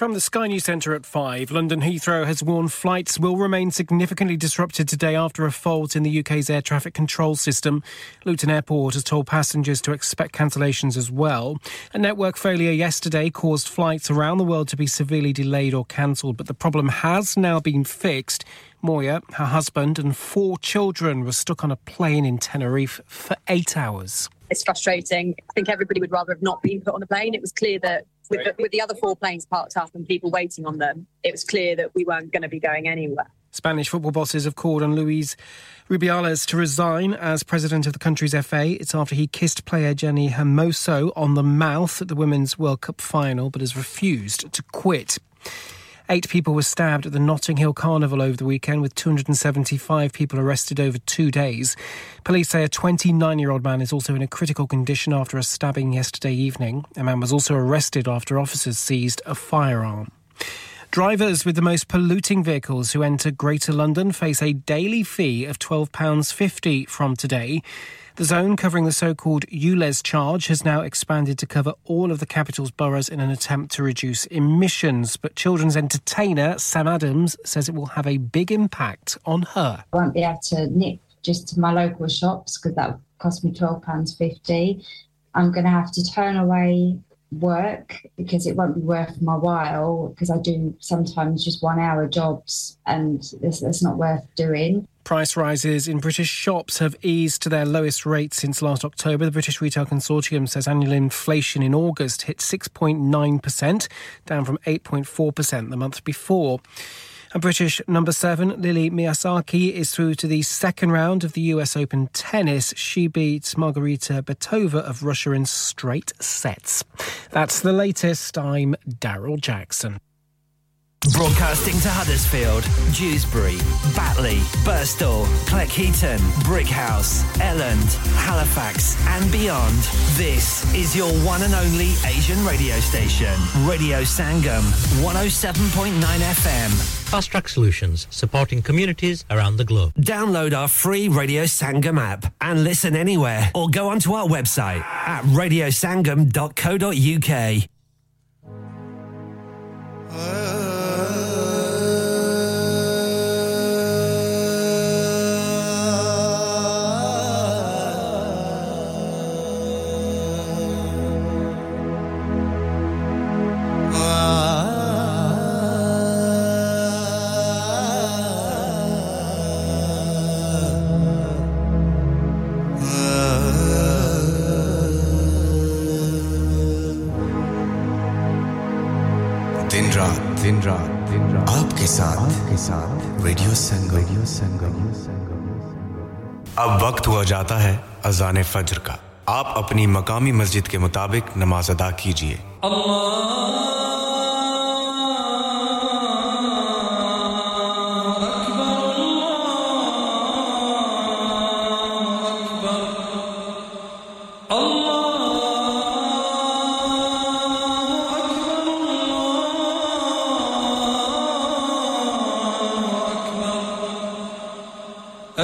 From the Sky News Centre at 5, London Heathrow has warned flights will remain significantly disrupted today after a fault in the UK's air traffic control system. Luton Airport has told passengers to expect cancellations as well. A network failure yesterday caused flights around the world to be severely delayed or cancelled, but the problem has now been fixed. Moya, her husband, and four children were stuck on a plane in Tenerife for eight hours. It's frustrating. I think everybody would rather have not been put on the plane. It was clear that with the, with the other four planes parked up and people waiting on them, it was clear that we weren't going to be going anywhere. Spanish football bosses have called on Luis Rubiales to resign as president of the country's FA. It's after he kissed player Jenny Hermoso on the mouth at the Women's World Cup final, but has refused to quit. Eight people were stabbed at the Notting Hill Carnival over the weekend, with 275 people arrested over two days. Police say a 29 year old man is also in a critical condition after a stabbing yesterday evening. A man was also arrested after officers seized a firearm. Drivers with the most polluting vehicles who enter Greater London face a daily fee of £12.50 from today. The zone covering the so called ULEZ charge has now expanded to cover all of the capital's boroughs in an attempt to reduce emissions. But children's entertainer Sam Adams says it will have a big impact on her. I won't be able to nip just to my local shops because that cost me £12.50. I'm going to have to turn away work because it won't be worth my while because I do sometimes just one hour jobs and it's, it's not worth doing. Price rises in British shops have eased to their lowest rate since last October. The British Retail Consortium says annual inflation in August hit 6.9%, down from 8.4% the month before. And British number seven, Lily Miyasaki, is through to the second round of the US Open tennis. She beats Margarita Betova of Russia in straight sets. That's the latest. I'm Daryl Jackson. Broadcasting to Huddersfield, Dewsbury, Batley, Burstall, Cleckheaton, Brickhouse, Elland, Halifax, and beyond. This is your one and only Asian radio station, Radio Sangam, 107.9 FM. Fast Track Solutions, supporting communities around the globe. Download our free Radio Sangam app and listen anywhere or go onto our website at radiosangam.co.uk. दिन uh, साथ। Radio Sangam radio Sangam अब वक्त हुआ जाता है अजान फज्र का। आप अपनी मकामी मस्जिद के मुताबिक नमाज़ अदा कीजिए। अल्लाह।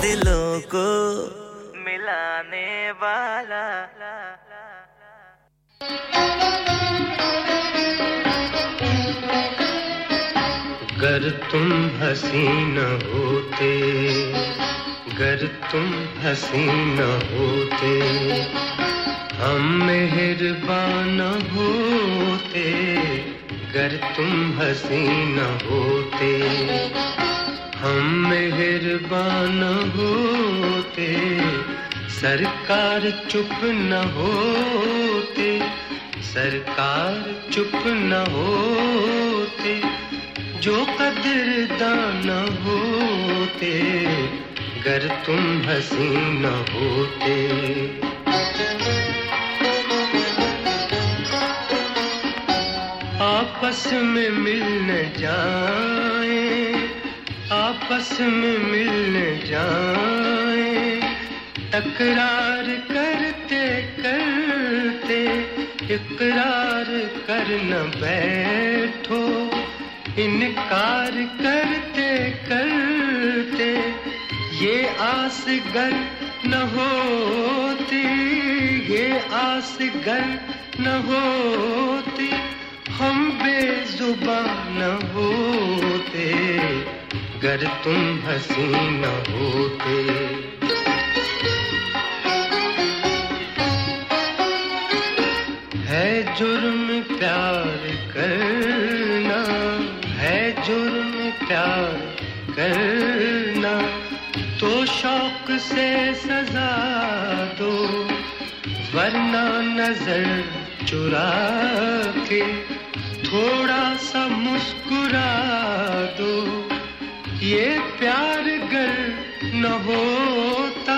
दिलों को मिलाने वाला। गर तुम हसीन होते, गर तुम हसीन होते, हम मेहरबान होते, गर तुम हसी न होते। हम मेहरबान होते, सरकार चुप न होते, सरकार चुप न होते, जो कदर कदरदान होते गर तुम हसी न होते। आपस में मिलने जाए आपस में मिलने जाए। तकरार करते करते इकरार कर न बैठो। इनकार करते करते ये आस गर न होती, ये आस गर न होती। हम बेजुबान न होते। गर तुम हसी न होते। है जुर्म प्यार करना, है जुर्म प्यार करना। तो शौक से सजा दो, वरना नज़र चुरा के थोड़ा सा मुस्कुरा दो। ये प्यार गर न होता,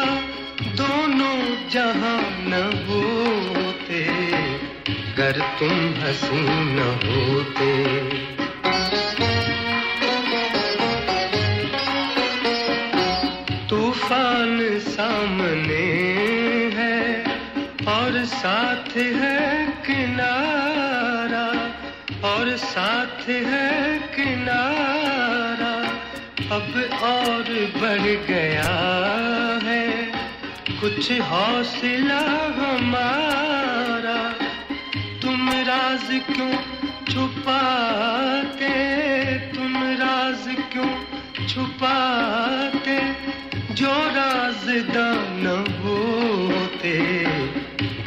दोनों जहाँ न होते गर तुम हसी न होते। तूफ़ान सामने है और साथ है किनारा, और साथ है किनारा। अब और बढ़ गया है। कुछ हौसला हमारा, तुम राज क्यों छुपाते? तुम राज क्यों छुपाते? जो राजदान होते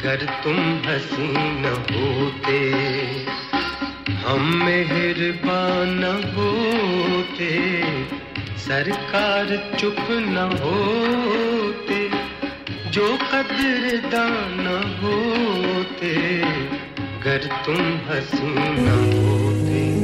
गर तुम हसी न होते। हम मेहरबान होते सरकार चुप न होते जो कदरदान होते गर तुम हसी न होते।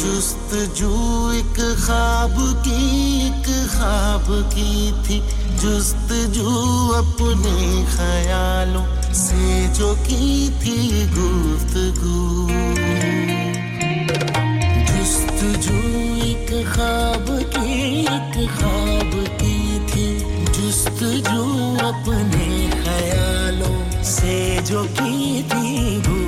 जस्तजू एक ख्वाब की एक ख्वाब की थी जुस्त जू अपने ख्यालों से जो की थी गुफ्तगु। जुस्त जू एक ख्वाब की, एक ख्वाब की थी। जुस्त जू अपने ख्यालों से जो की थी गुफ्तगु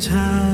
town.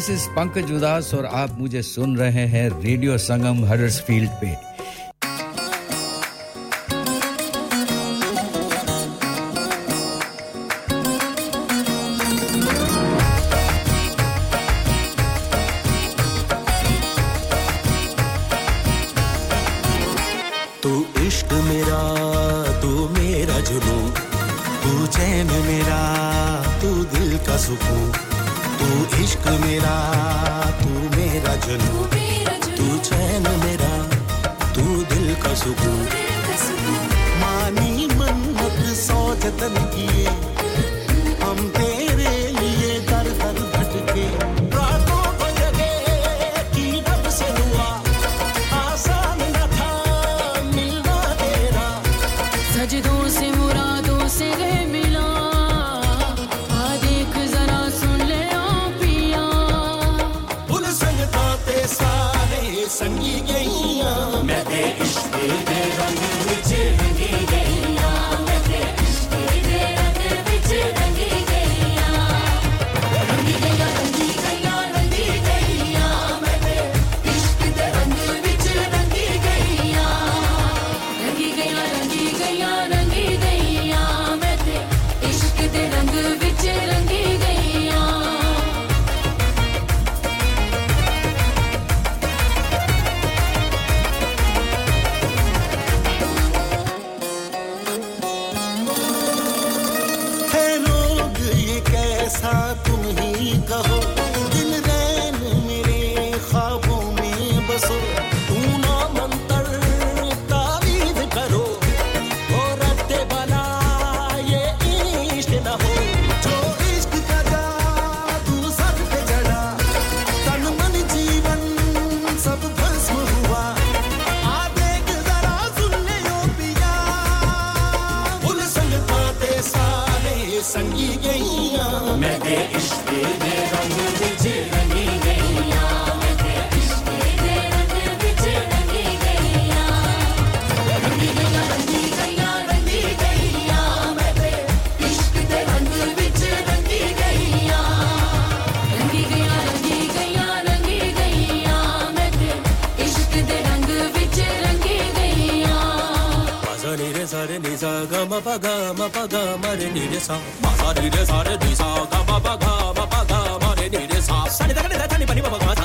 दिस इज़ पंकज उदास और आप मुझे सुन रहे हैं रेडियो संगम हडर्सफील्ड पे। कसुगु मानी मन मत सौ जतन किए। ni re sa ma sa ni re sa re ni sa ga ba ba ga ba ba ga ma re ni re sa sa ni da ga ni da ta ni ba ni ba ba ga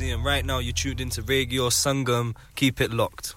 and Right now, you're tuned into Radio Sangam. Keep it locked.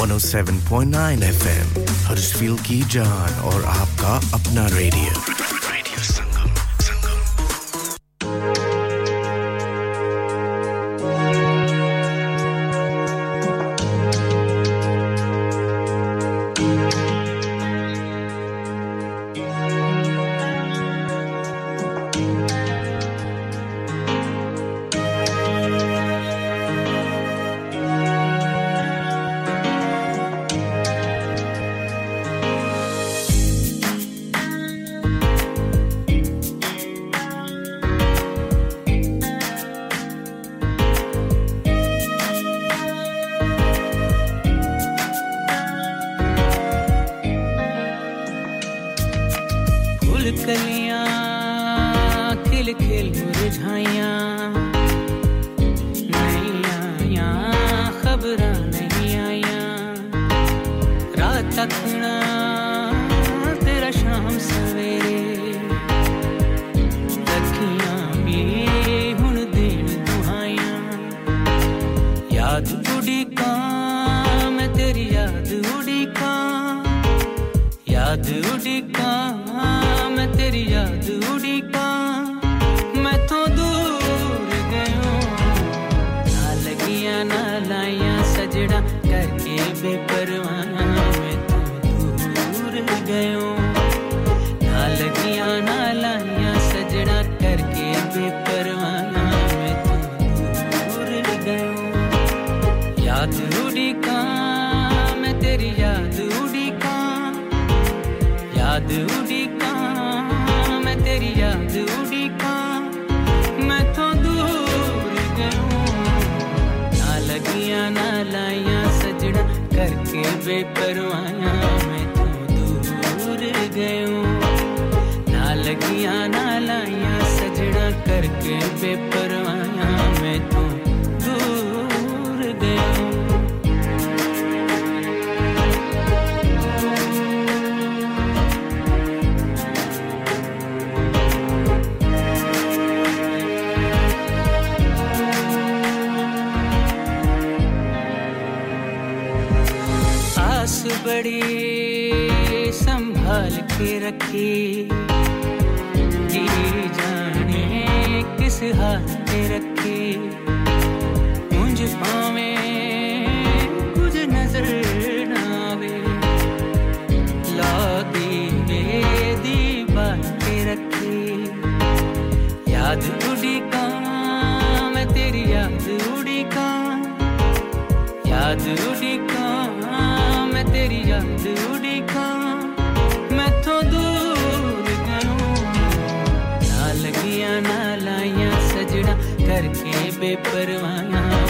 107.9 FM Huddersfield की जान और आपका अपना radio key करके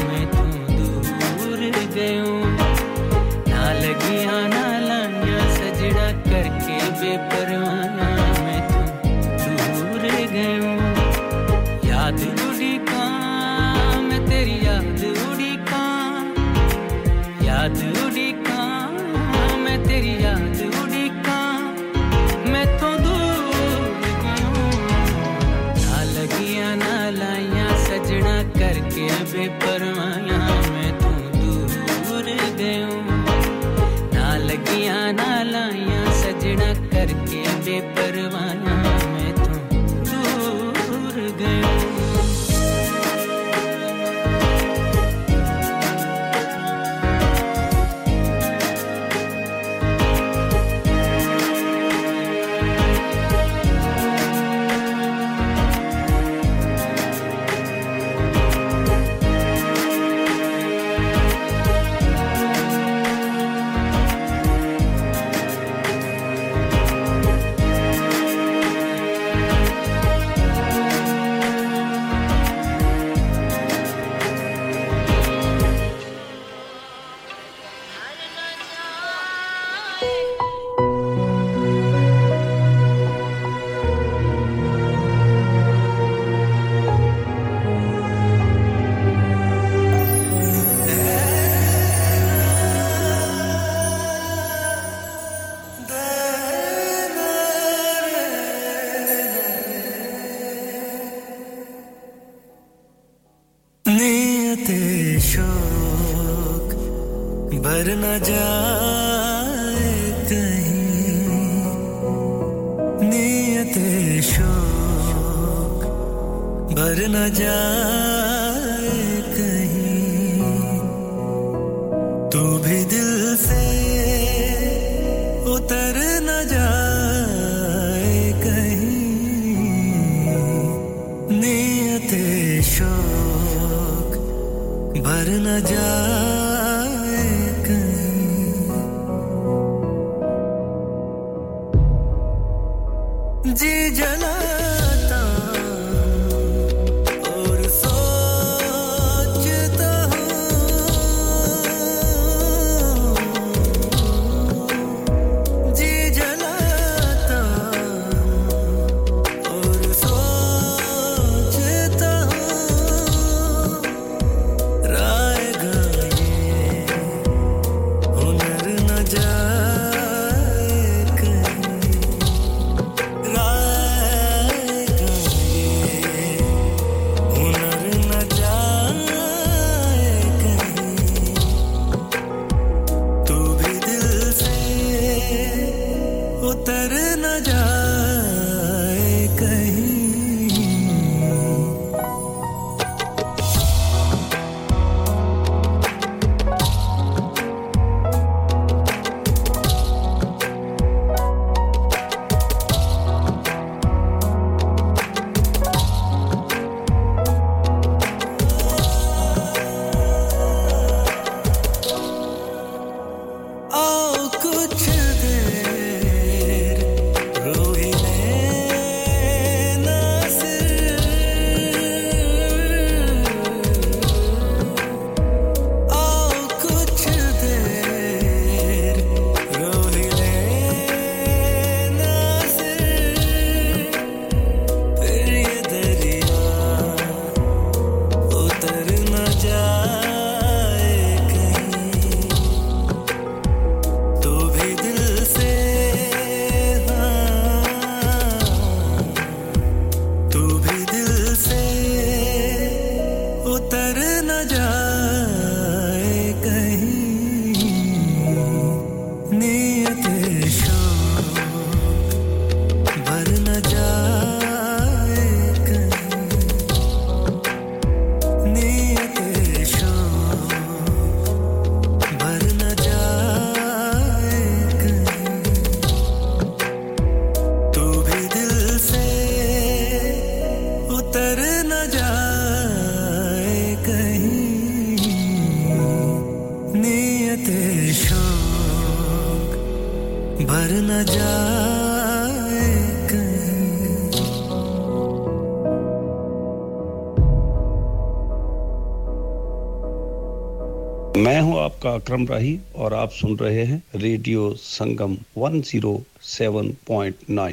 आपका अक्रम राही और आप सुन रहे हैं radio Sangam 107.9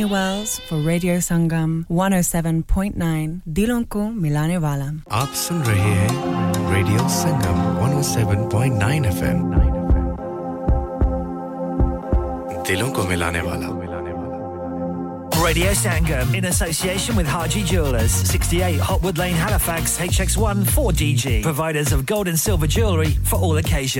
Tanya Wells for Radio Sangam 107.9 दिलों को मिलाने वाला आप सुन रहे हैं रेडियो संगम 107.9 एफएम दिलों को मिलाने वाला Radio Sangam in association with Haji Jewelers, 68 Hotwood Lane, Halifax, HX1 4DG. Providers of gold and silver jewellery for all occasions.